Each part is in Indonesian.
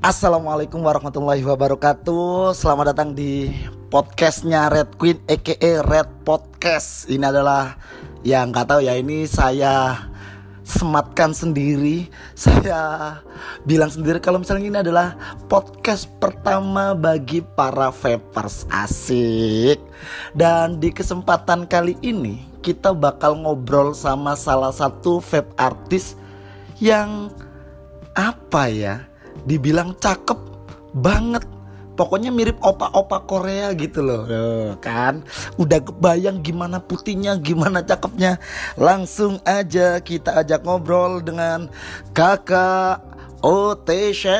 Assalamualaikum warahmatullahi wabarakatuh. Selamat datang di podcastnya Red Queen aka Red Podcast. Ini adalah yang nggak tahu ya ini saya sematkan sendiri. Saya bilang sendiri kalau misalnya ini adalah podcast pertama bagi para vapers. Asik. Dan di kesempatan kali ini kita bakal ngobrol sama salah satu vape artis yang apa ya dibilang cakep banget. Pokoknya mirip opa-opa Korea gitu loh. Kan? Udah kebayang gimana putihnya gimana cakepnya? Langsung aja kita ajak ngobrol dengan kakak OTC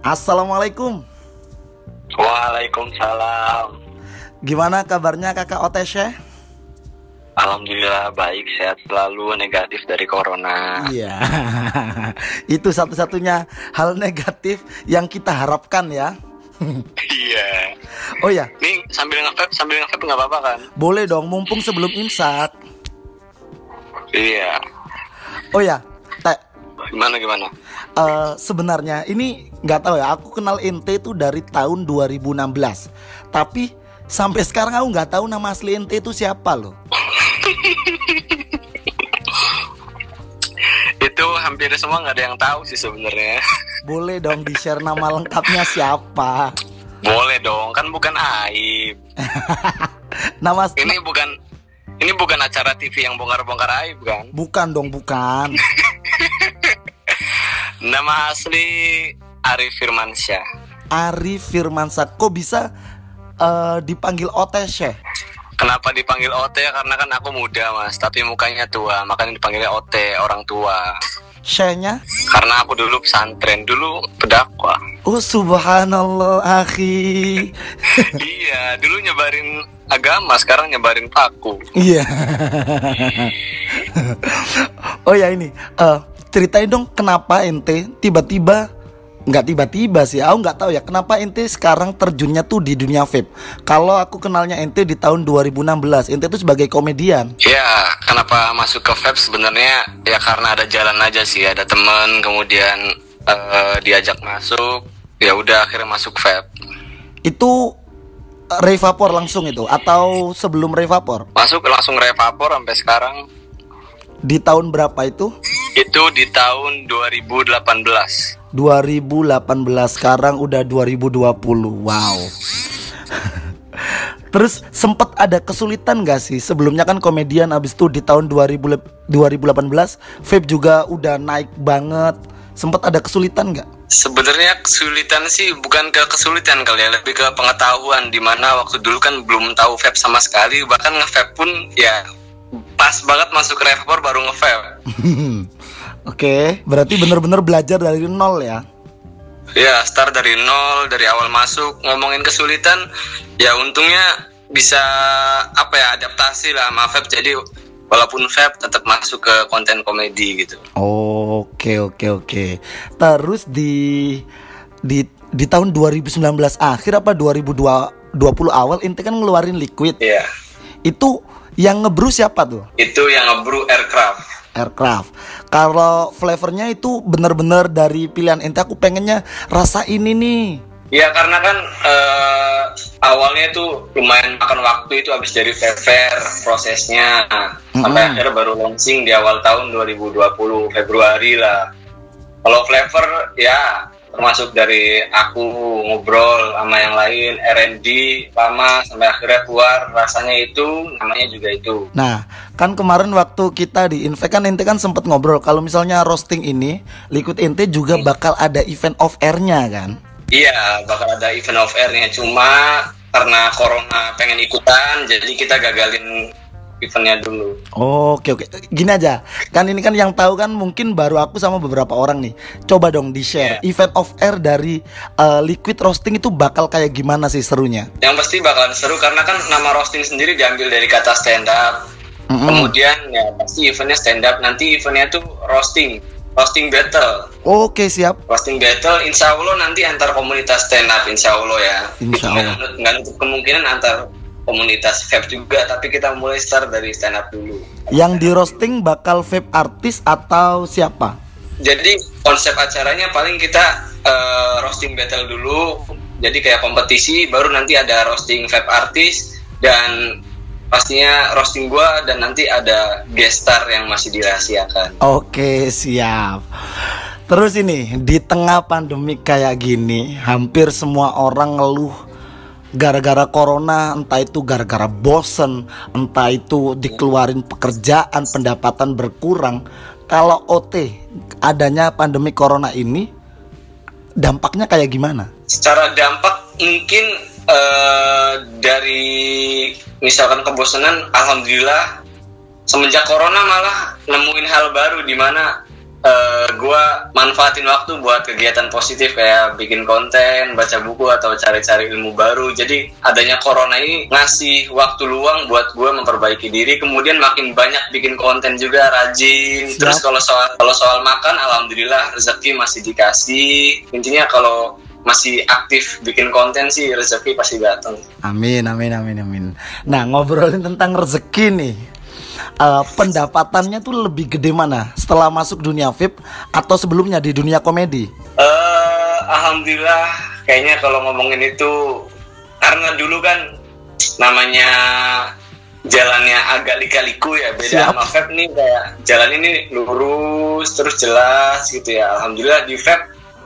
Assalamualaikum. Waalaikumsalam. Gimana kabarnya kakak OTC? Alhamdulillah baik sehat selalu negatif dari corona. Iya. Itu satu-satunya hal negatif yang kita harapkan ya. Iya. Oh ya, Nih sambil nge sambil nge nggak apa-apa kan? boleh dong mumpung sebelum imsak. Iya. Oh ya, Teh, Gimana gimana? eh, sebenarnya ini nggak tahu ya, aku kenal ente itu dari tahun 2016. Tapi sampai sekarang aku nggak tahu nama asli ente itu siapa loh. hampir semua nggak ada yang tahu sih sebenarnya. Boleh dong di-share nama lengkapnya siapa? Boleh dong, kan bukan aib. Nama Ini bukan ini bukan acara TV yang bongkar-bongkar aib kan? bukan dong, bukan. Nama asli Arif Firmansyah. Ari Firmansyah. Kok bisa eh, dipanggil OTC? Kenapa dipanggil OT? Karena kan aku muda mas, tapi mukanya tua, makanya dipanggilnya OT, orang tua. Syahnya? Karena aku dulu pesantren, dulu pedakwa. Oh subhanallah akhi iya, dulu nyebarin agama, sekarang nyebarin paku. Iya Oh ya ini eh, Ceritain dong kenapa ente tiba-tiba nggak tiba-tiba sih. Aku nggak tahu ya kenapa ente sekarang terjunnya tuh di dunia vape? Kalau aku kenalnya ente di tahun 2016 Ente tuh sebagai komedian. Ya, kenapa masuk ke vape sebenarnya? Ya karena ada jalan aja sih, ada temen, kemudian eh, diajak masuk, ya udah akhirnya masuk vape. Itu eh, Revapor langsung itu? Atau sebelum Revapor? Masuk langsung revapor sampai sekarang. Di tahun berapa itu? Itu di tahun 2018. 2018 sekarang udah 2020 wow Terus sempat ada kesulitan gak sih sebelumnya kan komedian abis itu di tahun 2000, le- 2018 vape juga udah naik banget sempat ada kesulitan gak? Sebenarnya kesulitan sih bukan ke kesulitan kali ya, lebih ke pengetahuan di mana waktu dulu kan belum tahu vape sama sekali, bahkan nge-vape pun ya pas banget masuk ke baru nge-vape. Oke berarti bener-bener belajar dari nol ya Ya, start dari nol, dari awal masuk. Ngomongin kesulitan, ya untungnya bisa apa ya adaptasi lah sama vape. Jadi walaupun vape tetap masuk ke konten komedi gitu. Oke oke oke Terus di di di tahun 2019 akhir apa 2020 awal inti kan ngeluarin liquid Iya. itu yang ngebrew siapa tuh? Itu yang ngebrew aircraft. Aircraft. Kalau flavornya itu bener-bener dari pilihan ente aku pengennya rasa ini nih. Ya karena kan eh, awalnya itu lumayan makan waktu itu habis dari fair prosesnya sampai Mm-mm. akhirnya baru launching di awal tahun 2020 Februari lah. Kalau flavor ya termasuk dari aku ngobrol sama yang lain R&D lama sampai akhirnya keluar rasanya itu namanya juga itu. Nah, kan kemarin waktu kita di Invek kan ente kan sempet ngobrol kalau misalnya roasting ini liquid ente juga bakal ada event off airnya kan. Iya, bakal ada event off airnya cuma karena corona pengen ikutan, jadi kita gagalin eventnya dulu. Oke oke, gini aja. Kan ini kan yang tahu kan mungkin baru aku sama beberapa orang nih. Coba dong di share Iya. event off air dari uh, liquid roasting itu bakal kayak gimana sih serunya? Yang pasti bakalan seru karena kan nama roasting sendiri diambil dari kata stand up. Mm-mm. Kemudian ya pasti eventnya stand up. Nanti eventnya tuh roasting, roasting battle. Oke siap. Roasting battle, insya Allah nanti antar komunitas stand up, insya Allah ya. Insya Allah. Nggak, nggak nutup kemungkinan antar komunitas vape juga, tapi kita mulai start dari stand up dulu. Yang di roasting bakal vape artis atau siapa? jadi konsep acaranya paling kita uh, roasting battle dulu jadi kayak kompetisi baru nanti ada roasting vape artis dan pastinya roasting gua dan nanti ada guest star yang masih dirahasiakan oke siap Terus ini di tengah pandemi kayak gini, hampir semua orang ngeluh gara-gara corona, entah itu gara-gara bosen, entah itu dikeluarin pekerjaan, pendapatan berkurang. Kalau OT adanya pandemi corona ini dampaknya kayak gimana? Secara dampak mungkin uh, dari misalkan kebosanan, alhamdulillah semenjak corona malah nemuin hal baru di mana uh, eh, gue manfaatin waktu buat kegiatan positif kayak bikin konten, baca buku atau cari-cari ilmu baru. Jadi adanya corona ini ngasih waktu luang buat gue memperbaiki diri. Kemudian makin banyak bikin konten juga rajin. Siap. Terus kalau soal kalau soal makan, alhamdulillah rezeki masih dikasih. Intinya kalau masih aktif bikin konten sih rezeki pasti datang. Amin amin amin amin. Nah ngobrolin tentang rezeki nih uh, pendapatannya tuh lebih gede mana setelah masuk dunia VIP atau sebelumnya di dunia komedi? Uh, Alhamdulillah kayaknya kalau ngomongin itu karena dulu kan namanya jalannya agak lika-liku ya beda Siap. sama VIP nih kayak jalan ini lurus terus jelas gitu ya Alhamdulillah di VIP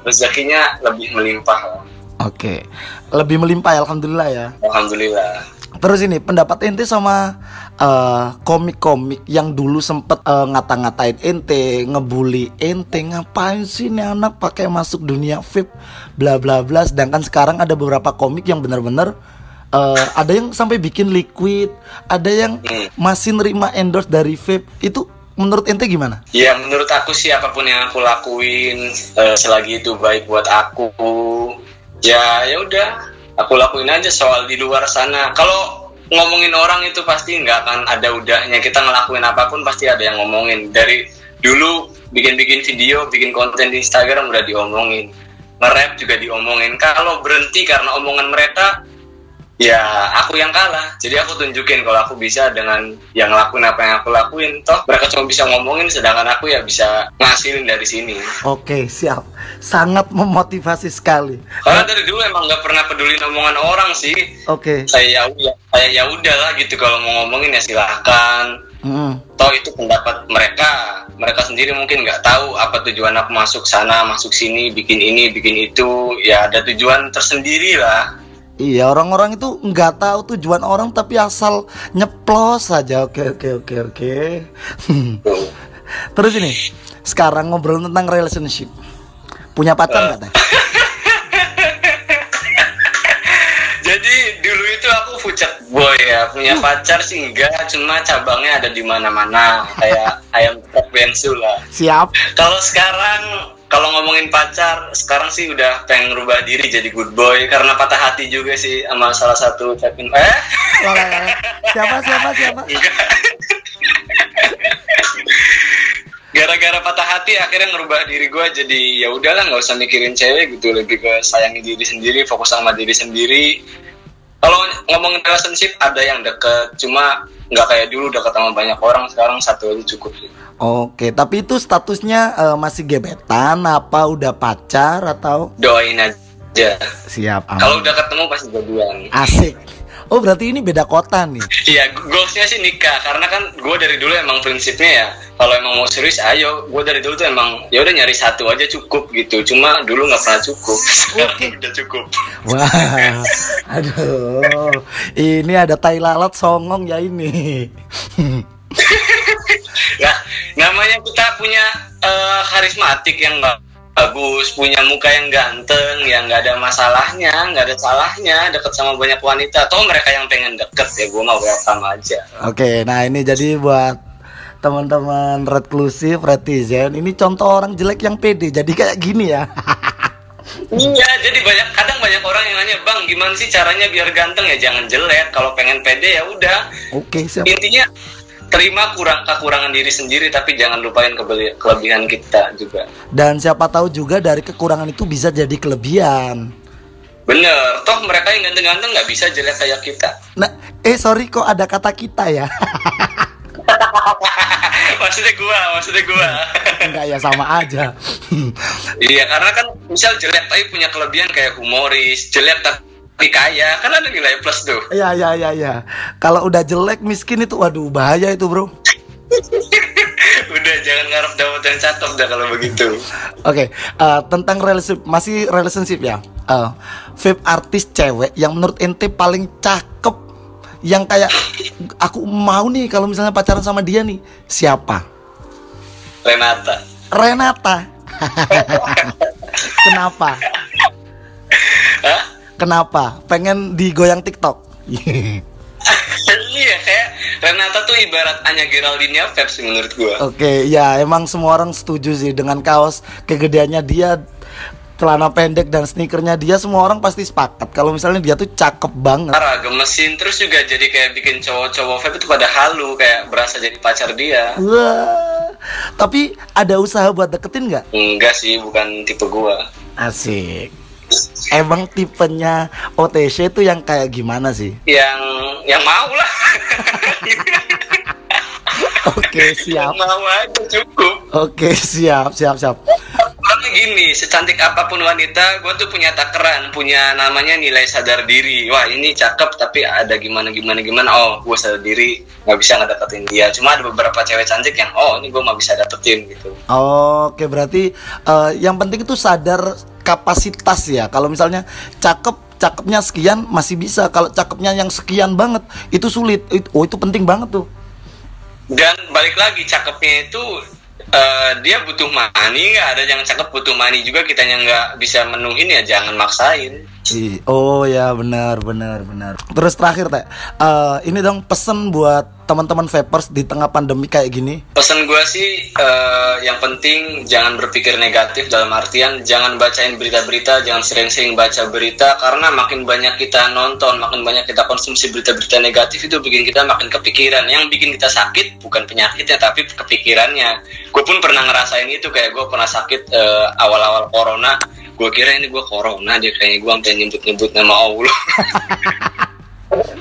rezekinya lebih melimpah. Oke, lebih melimpah ya Alhamdulillah ya. Alhamdulillah. Terus ini pendapat ente sama eh, komik-komik yang dulu sempet uh, ngata-ngatain ente, ngebully ente, ngapain sih nih anak pakai masuk dunia VIP, bla bla bla. Sedangkan sekarang ada beberapa komik yang bener-bener uh, ada yang sampai bikin liquid, ada yang hmm. masih nerima endorse dari VIP. Itu menurut ente gimana? Ya menurut aku sih apa pun yang aku lakuin uh, selagi itu baik buat aku, ya ya udah aku lakuin aja soal di luar sana kalau ngomongin orang itu pasti nggak akan ada udahnya. Kita ngelakuin apa pun pasti ada yang ngomongin. Dari dulu bikin-bikin video bikin konten di Instagram udah diomongin. Nge-rap juga diomongin. Kalau berhenti karena omongan mereka ya aku yang kalah. Jadi aku tunjukin kalau aku bisa dengan yang ngelakuin apa yang aku lakuin. Toh mereka cuma bisa ngomongin sedangkan aku ya bisa ngasilin dari sini. Oke siap. Sangat memotivasi sekali. Karena dari dulu emang nggak pernah peduli omongan orang sih. Oke. Saya ya saya ya udahlah gitu kalau mau ngomongin ya silahkan Hmm. Toh itu pendapat mereka, mereka sendiri mungkin nggak tahu apa tujuan aku masuk sana, masuk sini, bikin ini, bikin itu. Ya ada tujuan tersendiri lah Iya orang-orang itu nggak tahu tujuan orang tapi asal nyeplos saja. Oke oke oke oke. Terus ini sekarang ngobrol tentang relationship. Punya pacar nggak uh. Jadi dulu itu aku pucat boy ya punya uh. pacar sih enggak cuma cabangnya ada di mana-mana kayak ayam bensu lah. Siap. Kalau sekarang kalau ngomongin pacar sekarang sih udah pengen rubah diri jadi good boy karena patah hati juga sih sama salah satu Kevin. Eh? Siapa siapa siapa? Gara-gara patah hati akhirnya ngerubah diri gue jadi ya udahlah nggak usah mikirin cewek gitu. Lebih ke sayangi diri sendiri fokus sama diri sendiri kalau ngomongin relationship ada yang deket cuma nggak kayak dulu deket sama banyak orang sekarang satu aja cukup sih Oke, tapi itu statusnya uh, masih gebetan apa udah pacar atau? Doain aja. Siap. Kalau udah ketemu pasti jadian. Asik. Oh berarti ini beda kota nih? Iya, goalsnya sih nikah karena kan gue dari dulu emang prinsipnya ya kalau emang mau serius ayo. Gue dari dulu tuh emang ya udah nyari satu aja cukup gitu. Cuma dulu nggak pernah cukup. Okay. udah cukup. Wah aduh. Ini ada tai lalat songong ya ini. Nah, namanya kita punya uh, karismatik yang bagus, punya muka yang ganteng, yang nggak ada masalahnya, nggak ada salahnya, deket sama banyak wanita. Atau mereka yang pengen deket ya, gue mau welcome aja. Oke, nah ini jadi buat teman-teman red reclusive, retizen, ini contoh orang jelek yang pede, jadi kayak gini ya. Iya, jadi banyak kadang banyak orang yang nanya, "Bang, gimana sih caranya biar ganteng ya? Jangan jelek. Kalau pengen pede ya udah." Oke, siap. Intinya terima kurang kekurangan diri sendiri tapi jangan lupain kelebihan kita juga dan siapa tahu juga dari kekurangan itu bisa jadi kelebihan bener toh mereka yang ganteng-ganteng nggak bisa jelek kayak kita nah eh sorry kok ada kata kita ya maksudnya gua, maksudnya gua. Enggak ya sama aja. iya, karena kan misal jelek tapi punya kelebihan kayak humoris, jelek tapi kaya, kan ada nilai plus tuh. Iya iya iya iya. Kalau udah jelek miskin itu waduh bahaya itu, Bro. udah jangan ngarep dapat yang cakep dah kalau begitu. Oke, uh, tentang relationship masih relationship ya. Uh, vape artis cewek yang menurut ente paling cakep yang kayak aku mau nih kalau misalnya pacaran sama dia nih siapa? Renata. Renata. Kenapa? Kenapa? Pengen digoyang TikTok? iya kayak Renata tuh ibarat Anya Geraldine sih menurut gua. Oke, ya emang semua orang setuju sih dengan kaos kegedeannya dia celana pendek dan sneakernya dia semua orang pasti sepakat kalau misalnya dia tuh cakep banget. Parah, gemesin terus juga jadi kayak bikin cowok-cowok vape itu pada halu kayak berasa jadi pacar dia. Wah, tapi ada usaha buat deketin nggak? Enggak sih, bukan tipe gua. Asik. Emang tipenya OTC itu yang kayak gimana sih? Yang yang mau lah. Oke, siap. Yang mau aja cukup. Oke, siap, siap, siap. Tapi gini, secantik apa pun wanita, gue tuh punya takaran, punya namanya nilai sadar diri. Wah ini cakep, tapi ada gimana gimana gimana. Oh, gue sadar diri, nggak bisa ngedapetin dia. Cuma ada beberapa cewek cantik yang, oh ini gue nggak bisa dapetin gitu. Oke, berarti eh, yang penting itu sadar kapasitas ya. Kalau misalnya cakep, cakepnya sekian masih bisa. Kalau cakepnya yang sekian banget, itu sulit. It- Oh, itu penting banget tuh. Dan balik lagi, cakepnya itu eh, dia butuh money, nggak ada yang cakep butuh money juga. Kita yang nggak bisa menuhin ya jangan maksain. Oh ya benar benar benar. Terus terakhir teh, eh, ini dong pesen buat teman-teman vapers di tengah pandemi kayak gini. Pesan gue sih eh, yang penting jangan berpikir negatif dalam artian jangan bacain berita-berita, jangan sering-sering baca berita karena makin banyak kita nonton, makin banyak kita konsumsi berita-berita negatif itu bikin kita makin kepikiran. Yang bikin kita sakit bukan penyakitnya tapi kepikirannya. Gue pun pernah ngerasain itu kayak gue pernah sakit eh, awal-awal corona. Gue kira ini gue corona dia kayaknya gue sampai nyebut-nyebut nama Allah.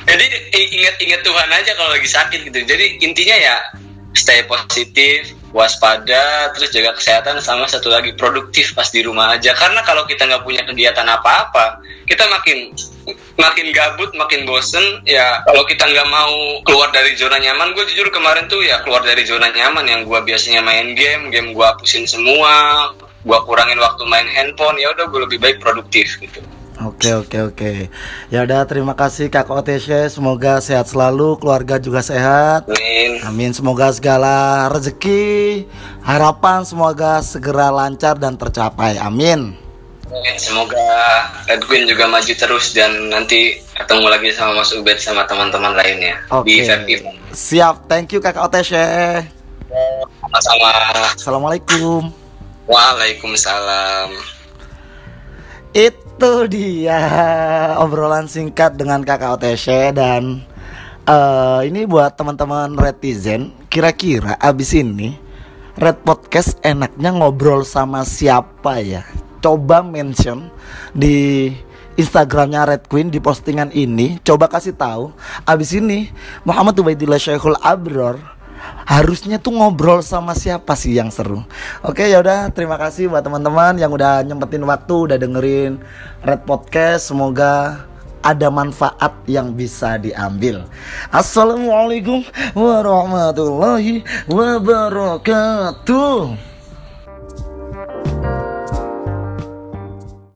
Jadi ingat-ingat Tuhan aja kalau lagi sakit gitu. Jadi intinya ya stay positif, waspada, terus jaga kesehatan sama satu lagi produktif pas di rumah aja. Karena kalau kita nggak punya kegiatan apa-apa, kita makin makin gabut, makin bosen. Ya kalau kita nggak mau keluar dari zona nyaman, gue jujur kemarin tuh ya keluar dari zona nyaman yang gue biasanya main game, game gue hapusin semua, gue kurangin waktu main handphone. Ya udah gue lebih baik produktif gitu. Oke oke oke. Ya udah terima kasih Kak OTC. Semoga sehat selalu, keluarga juga sehat. Amin. Amin. Semoga segala rezeki, harapan semoga segera lancar dan tercapai. Amin. Amin. Semoga Queen juga maju terus dan nanti ketemu lagi sama Mas Ubed sama teman-teman lainnya Oke. di. Siap. Thank you Kak OTC. Sama-sama. Assalamualaikum. Waalaikumsalam. Itu dia obrolan singkat dengan kakak OTC dan eh, ini buat teman-teman Retizen. Kira-kira abis ini Red Podcast enaknya ngobrol sama siapa ya? Coba mention di Instagramnya Red Queen di postingan ini. Coba kasih tahu. Abis ini Muhammad Ubaidillah Syekhul Abror harusnya tuh ngobrol sama siapa sih yang seru. Oke ya udah terima kasih buat teman-teman yang udah nyempetin waktu udah dengerin Red Podcast. Semoga ada manfaat yang bisa diambil. Assalamualaikum warahmatullahi wabarakatuh.